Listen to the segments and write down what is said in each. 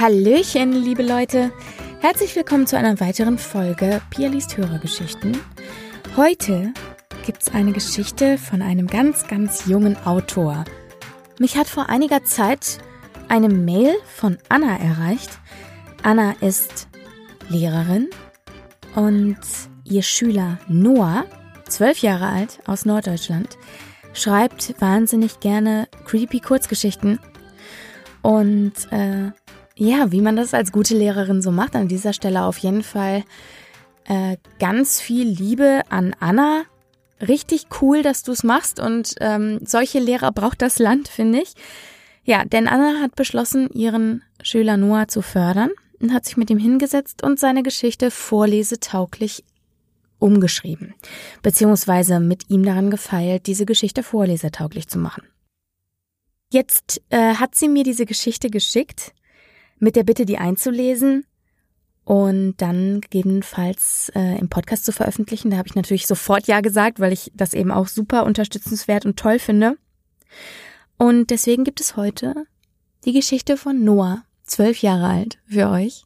Hallöchen, liebe Leute. Herzlich willkommen zu einer weiteren Folge Pia liest Hörergeschichten. Heute gibt es eine Geschichte von einem ganz, ganz jungen Autor. Mich hat vor einiger Zeit eine Mail von Anna erreicht. Anna ist Lehrerin und ihr Schüler Noah, zwölf Jahre alt, aus Norddeutschland, schreibt wahnsinnig gerne creepy Kurzgeschichten. Und äh, ja, wie man das als gute Lehrerin so macht, an dieser Stelle auf jeden Fall äh, ganz viel Liebe an Anna. Richtig cool, dass du es machst und ähm, solche Lehrer braucht das Land, finde ich. Ja, denn Anna hat beschlossen, ihren Schüler Noah zu fördern und hat sich mit ihm hingesetzt und seine Geschichte vorlesetauglich umgeschrieben, beziehungsweise mit ihm daran gefeilt, diese Geschichte vorlesetauglich zu machen. Jetzt äh, hat sie mir diese Geschichte geschickt, mit der Bitte, die einzulesen und dann gegebenenfalls äh, im Podcast zu veröffentlichen. Da habe ich natürlich sofort Ja gesagt, weil ich das eben auch super unterstützenswert und toll finde. Und deswegen gibt es heute die Geschichte von Noah, zwölf Jahre alt, für euch.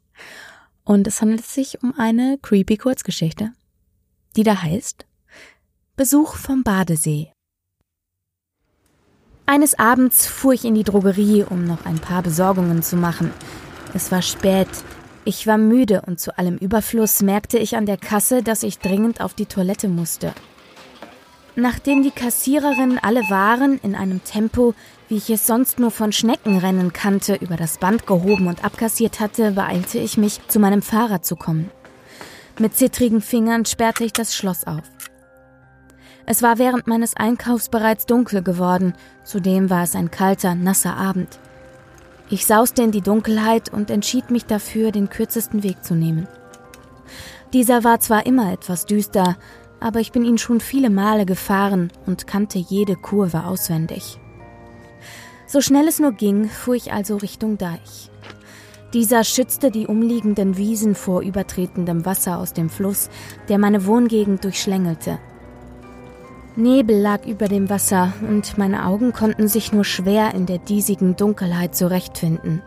Und es handelt sich um eine creepy Kurzgeschichte die da heißt Besuch vom Badesee. Eines Abends fuhr ich in die Drogerie, um noch ein paar Besorgungen zu machen. Es war spät, ich war müde und zu allem Überfluss merkte ich an der Kasse, dass ich dringend auf die Toilette musste. Nachdem die Kassiererin alle Waren in einem Tempo, wie ich es sonst nur von Schneckenrennen kannte, über das Band gehoben und abkassiert hatte, beeilte ich mich, zu meinem Fahrrad zu kommen. Mit zittrigen Fingern sperrte ich das Schloss auf. Es war während meines Einkaufs bereits dunkel geworden, zudem war es ein kalter, nasser Abend. Ich sauste in die Dunkelheit und entschied mich dafür, den kürzesten Weg zu nehmen. Dieser war zwar immer etwas düster, aber ich bin ihn schon viele Male gefahren und kannte jede Kurve auswendig. So schnell es nur ging, fuhr ich also Richtung Deich. Dieser schützte die umliegenden Wiesen vor übertretendem Wasser aus dem Fluss, der meine Wohngegend durchschlängelte. Nebel lag über dem Wasser und meine Augen konnten sich nur schwer in der diesigen Dunkelheit zurechtfinden.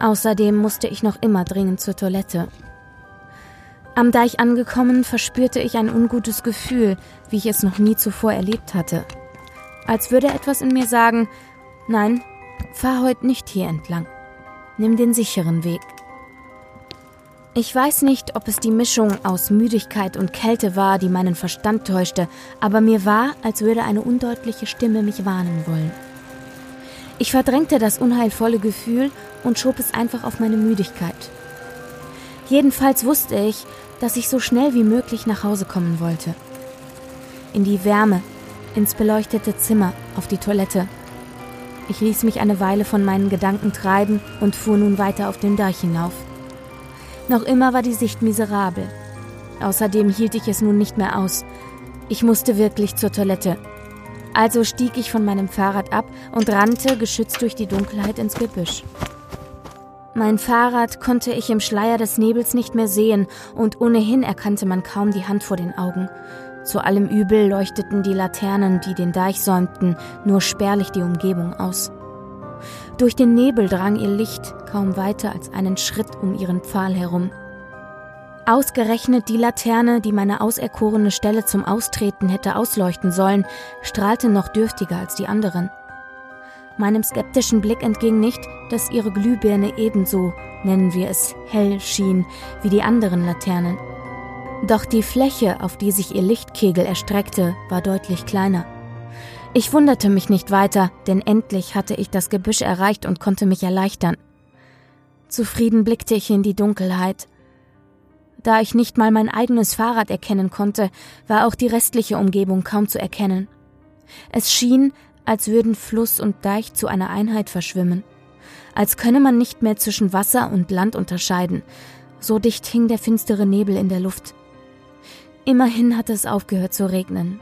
Außerdem musste ich noch immer dringend zur Toilette. Am Deich angekommen, verspürte ich ein ungutes Gefühl, wie ich es noch nie zuvor erlebt hatte. Als würde etwas in mir sagen, nein, fahr heute nicht hier entlang. Nimm den sicheren Weg. Ich weiß nicht, ob es die Mischung aus Müdigkeit und Kälte war, die meinen Verstand täuschte, aber mir war, als würde eine undeutliche Stimme mich warnen wollen. Ich verdrängte das unheilvolle Gefühl und schob es einfach auf meine Müdigkeit. Jedenfalls wusste ich, dass ich so schnell wie möglich nach Hause kommen wollte. In die Wärme, ins beleuchtete Zimmer, auf die Toilette ich ließ mich eine Weile von meinen Gedanken treiben und fuhr nun weiter auf den Deich hinauf. Noch immer war die Sicht miserabel. Außerdem hielt ich es nun nicht mehr aus. Ich musste wirklich zur Toilette. Also stieg ich von meinem Fahrrad ab und rannte, geschützt durch die Dunkelheit, ins Gebüsch. Mein Fahrrad konnte ich im Schleier des Nebels nicht mehr sehen, und ohnehin erkannte man kaum die Hand vor den Augen. Zu allem Übel leuchteten die Laternen, die den Deich säumten, nur spärlich die Umgebung aus. Durch den Nebel drang ihr Licht kaum weiter als einen Schritt um ihren Pfahl herum. Ausgerechnet die Laterne, die meine auserkorene Stelle zum Austreten hätte ausleuchten sollen, strahlte noch dürftiger als die anderen. Meinem skeptischen Blick entging nicht, dass ihre Glühbirne ebenso, nennen wir es, hell schien wie die anderen Laternen. Doch die Fläche, auf die sich ihr Lichtkegel erstreckte, war deutlich kleiner. Ich wunderte mich nicht weiter, denn endlich hatte ich das Gebüsch erreicht und konnte mich erleichtern. Zufrieden blickte ich in die Dunkelheit. Da ich nicht mal mein eigenes Fahrrad erkennen konnte, war auch die restliche Umgebung kaum zu erkennen. Es schien, als würden Fluss und Deich zu einer Einheit verschwimmen, als könne man nicht mehr zwischen Wasser und Land unterscheiden, so dicht hing der finstere Nebel in der Luft. Immerhin hatte es aufgehört zu regnen.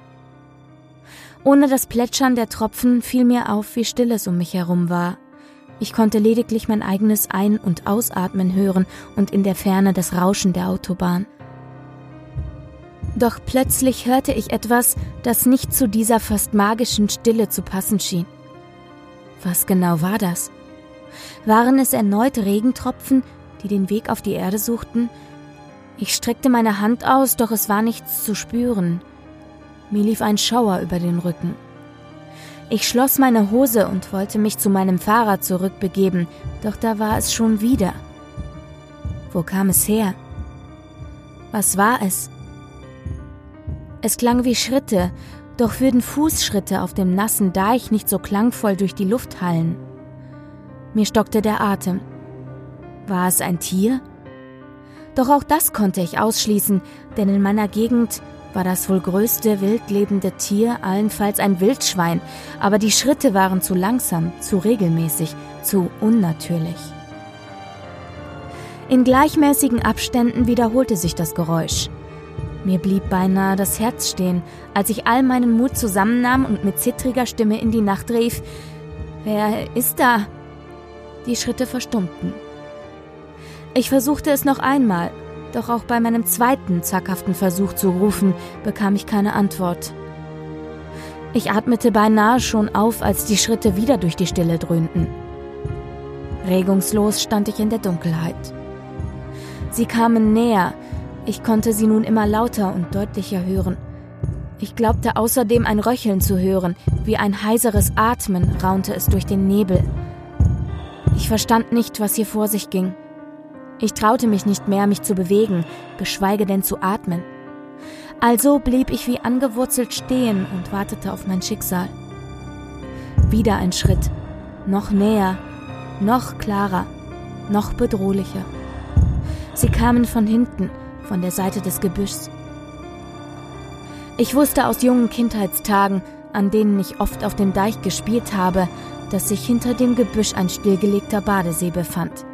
Ohne das Plätschern der Tropfen fiel mir auf, wie still es um mich herum war. Ich konnte lediglich mein eigenes Ein- und Ausatmen hören und in der Ferne das Rauschen der Autobahn. Doch plötzlich hörte ich etwas, das nicht zu dieser fast magischen Stille zu passen schien. Was genau war das? Waren es erneut Regentropfen, die den Weg auf die Erde suchten? Ich streckte meine Hand aus, doch es war nichts zu spüren. Mir lief ein Schauer über den Rücken. Ich schloss meine Hose und wollte mich zu meinem Fahrrad zurückbegeben, doch da war es schon wieder. Wo kam es her? Was war es? Es klang wie Schritte, doch würden Fußschritte auf dem nassen Deich nicht so klangvoll durch die Luft hallen. Mir stockte der Atem. War es ein Tier? Doch auch das konnte ich ausschließen, denn in meiner Gegend war das wohl größte wildlebende Tier allenfalls ein Wildschwein, aber die Schritte waren zu langsam, zu regelmäßig, zu unnatürlich. In gleichmäßigen Abständen wiederholte sich das Geräusch. Mir blieb beinahe das Herz stehen, als ich all meinen Mut zusammennahm und mit zittriger Stimme in die Nacht rief Wer ist da? Die Schritte verstummten. Ich versuchte es noch einmal, doch auch bei meinem zweiten zackhaften Versuch zu rufen, bekam ich keine Antwort. Ich atmete beinahe schon auf, als die Schritte wieder durch die Stille dröhnten. Regungslos stand ich in der Dunkelheit. Sie kamen näher, ich konnte sie nun immer lauter und deutlicher hören. Ich glaubte außerdem ein Röcheln zu hören, wie ein heiseres Atmen raunte es durch den Nebel. Ich verstand nicht, was hier vor sich ging. Ich traute mich nicht mehr, mich zu bewegen, geschweige denn zu atmen. Also blieb ich wie angewurzelt stehen und wartete auf mein Schicksal. Wieder ein Schritt, noch näher, noch klarer, noch bedrohlicher. Sie kamen von hinten, von der Seite des Gebüschs. Ich wusste aus jungen Kindheitstagen, an denen ich oft auf dem Deich gespielt habe, dass sich hinter dem Gebüsch ein stillgelegter Badesee befand.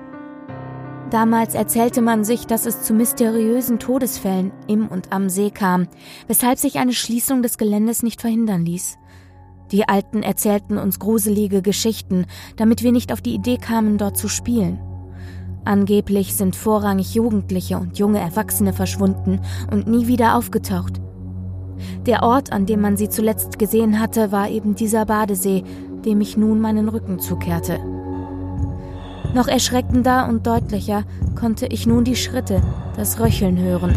Damals erzählte man sich, dass es zu mysteriösen Todesfällen im und am See kam, weshalb sich eine Schließung des Geländes nicht verhindern ließ. Die Alten erzählten uns gruselige Geschichten, damit wir nicht auf die Idee kamen, dort zu spielen. Angeblich sind vorrangig Jugendliche und junge Erwachsene verschwunden und nie wieder aufgetaucht. Der Ort, an dem man sie zuletzt gesehen hatte, war eben dieser Badesee, dem ich nun meinen Rücken zukehrte. Noch erschreckender und deutlicher konnte ich nun die Schritte, das Röcheln hören,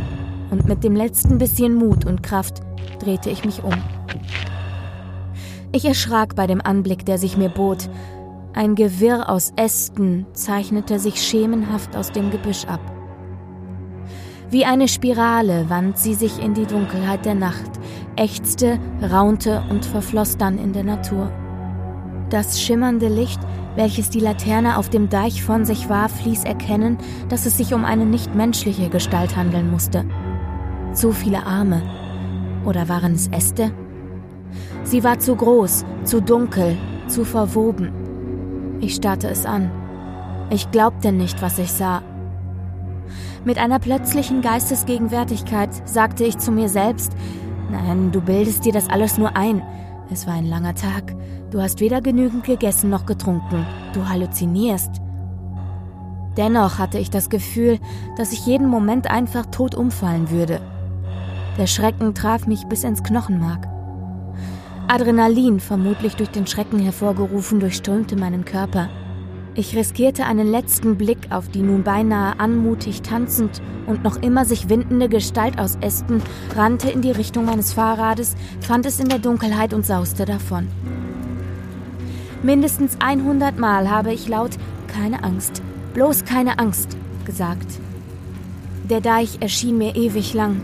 und mit dem letzten bisschen Mut und Kraft drehte ich mich um. Ich erschrak bei dem Anblick, der sich mir bot. Ein Gewirr aus Ästen zeichnete sich schemenhaft aus dem Gebüsch ab. Wie eine Spirale wand sie sich in die Dunkelheit der Nacht, ächzte, raunte und verfloss dann in der Natur. Das schimmernde Licht welches die Laterne auf dem Deich von sich warf, ließ erkennen, dass es sich um eine nichtmenschliche Gestalt handeln musste. Zu viele Arme. Oder waren es Äste? Sie war zu groß, zu dunkel, zu verwoben. Ich starrte es an. Ich glaubte nicht, was ich sah. Mit einer plötzlichen Geistesgegenwärtigkeit sagte ich zu mir selbst, nein, du bildest dir das alles nur ein. Es war ein langer Tag. Du hast weder genügend gegessen noch getrunken. Du halluzinierst. Dennoch hatte ich das Gefühl, dass ich jeden Moment einfach tot umfallen würde. Der Schrecken traf mich bis ins Knochenmark. Adrenalin, vermutlich durch den Schrecken hervorgerufen, durchströmte meinen Körper. Ich riskierte einen letzten Blick auf die nun beinahe anmutig tanzend und noch immer sich windende Gestalt aus Ästen, rannte in die Richtung meines Fahrrades, fand es in der Dunkelheit und sauste davon. Mindestens 100 Mal habe ich laut keine Angst, bloß keine Angst gesagt. Der Deich erschien mir ewig lang.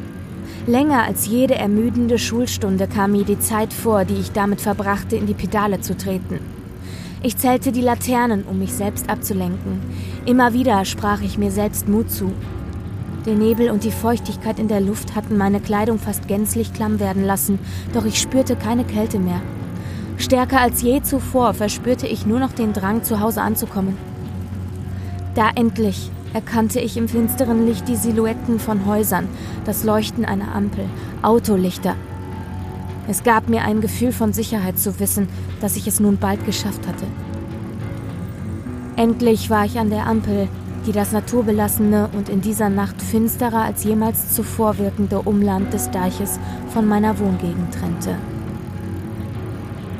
Länger als jede ermüdende Schulstunde kam mir die Zeit vor, die ich damit verbrachte, in die Pedale zu treten. Ich zählte die Laternen, um mich selbst abzulenken. Immer wieder sprach ich mir selbst Mut zu. Der Nebel und die Feuchtigkeit in der Luft hatten meine Kleidung fast gänzlich klamm werden lassen, doch ich spürte keine Kälte mehr. Stärker als je zuvor verspürte ich nur noch den Drang, zu Hause anzukommen. Da endlich erkannte ich im finsteren Licht die Silhouetten von Häusern, das Leuchten einer Ampel, Autolichter, es gab mir ein Gefühl von Sicherheit zu wissen, dass ich es nun bald geschafft hatte. Endlich war ich an der Ampel, die das naturbelassene und in dieser Nacht finsterer als jemals zuvor wirkende Umland des Deiches von meiner Wohngegend trennte.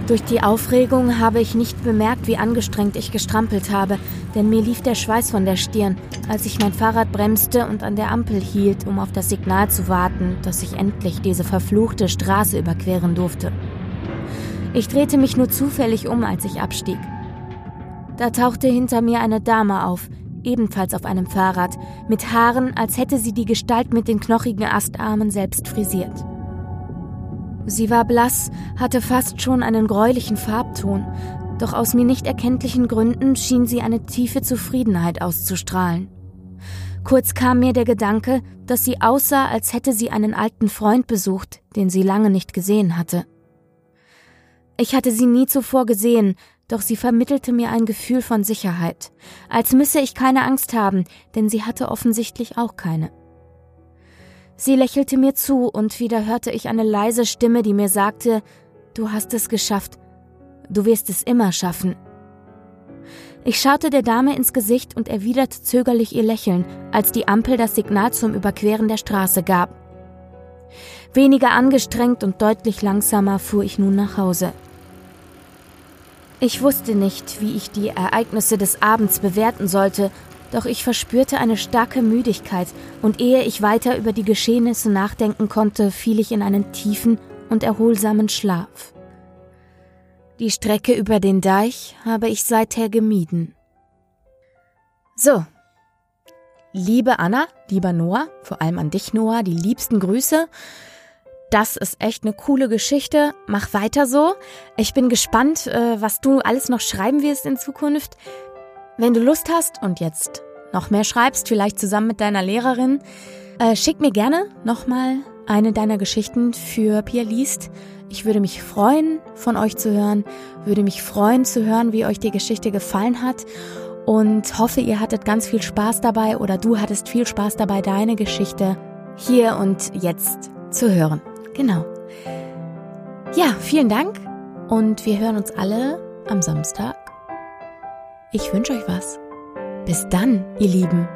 Durch die Aufregung habe ich nicht bemerkt, wie angestrengt ich gestrampelt habe, denn mir lief der Schweiß von der Stirn, als ich mein Fahrrad bremste und an der Ampel hielt, um auf das Signal zu warten, dass ich endlich diese verfluchte Straße überqueren durfte. Ich drehte mich nur zufällig um, als ich abstieg. Da tauchte hinter mir eine Dame auf, ebenfalls auf einem Fahrrad, mit Haaren, als hätte sie die Gestalt mit den knochigen Astarmen selbst frisiert. Sie war blass, hatte fast schon einen gräulichen Farbton, doch aus mir nicht erkenntlichen Gründen schien sie eine tiefe Zufriedenheit auszustrahlen. Kurz kam mir der Gedanke, dass sie aussah, als hätte sie einen alten Freund besucht, den sie lange nicht gesehen hatte. Ich hatte sie nie zuvor gesehen, doch sie vermittelte mir ein Gefühl von Sicherheit, als müsse ich keine Angst haben, denn sie hatte offensichtlich auch keine. Sie lächelte mir zu, und wieder hörte ich eine leise Stimme, die mir sagte Du hast es geschafft, du wirst es immer schaffen. Ich schaute der Dame ins Gesicht und erwiderte zögerlich ihr Lächeln, als die Ampel das Signal zum Überqueren der Straße gab. Weniger angestrengt und deutlich langsamer fuhr ich nun nach Hause. Ich wusste nicht, wie ich die Ereignisse des Abends bewerten sollte doch ich verspürte eine starke Müdigkeit, und ehe ich weiter über die Geschehnisse nachdenken konnte, fiel ich in einen tiefen und erholsamen Schlaf. Die Strecke über den Deich habe ich seither gemieden. So. Liebe Anna, lieber Noah, vor allem an dich, Noah, die liebsten Grüße. Das ist echt eine coole Geschichte. Mach weiter so. Ich bin gespannt, äh, was du alles noch schreiben wirst in Zukunft. Wenn du Lust hast und jetzt noch mehr schreibst, vielleicht zusammen mit deiner Lehrerin, äh, schick mir gerne nochmal eine deiner Geschichten für Pia liest. Ich würde mich freuen, von euch zu hören, würde mich freuen zu hören, wie euch die Geschichte gefallen hat und hoffe, ihr hattet ganz viel Spaß dabei oder du hattest viel Spaß dabei, deine Geschichte hier und jetzt zu hören. Genau. Ja, vielen Dank und wir hören uns alle am Samstag ich wünsche euch was. Bis dann, ihr Lieben.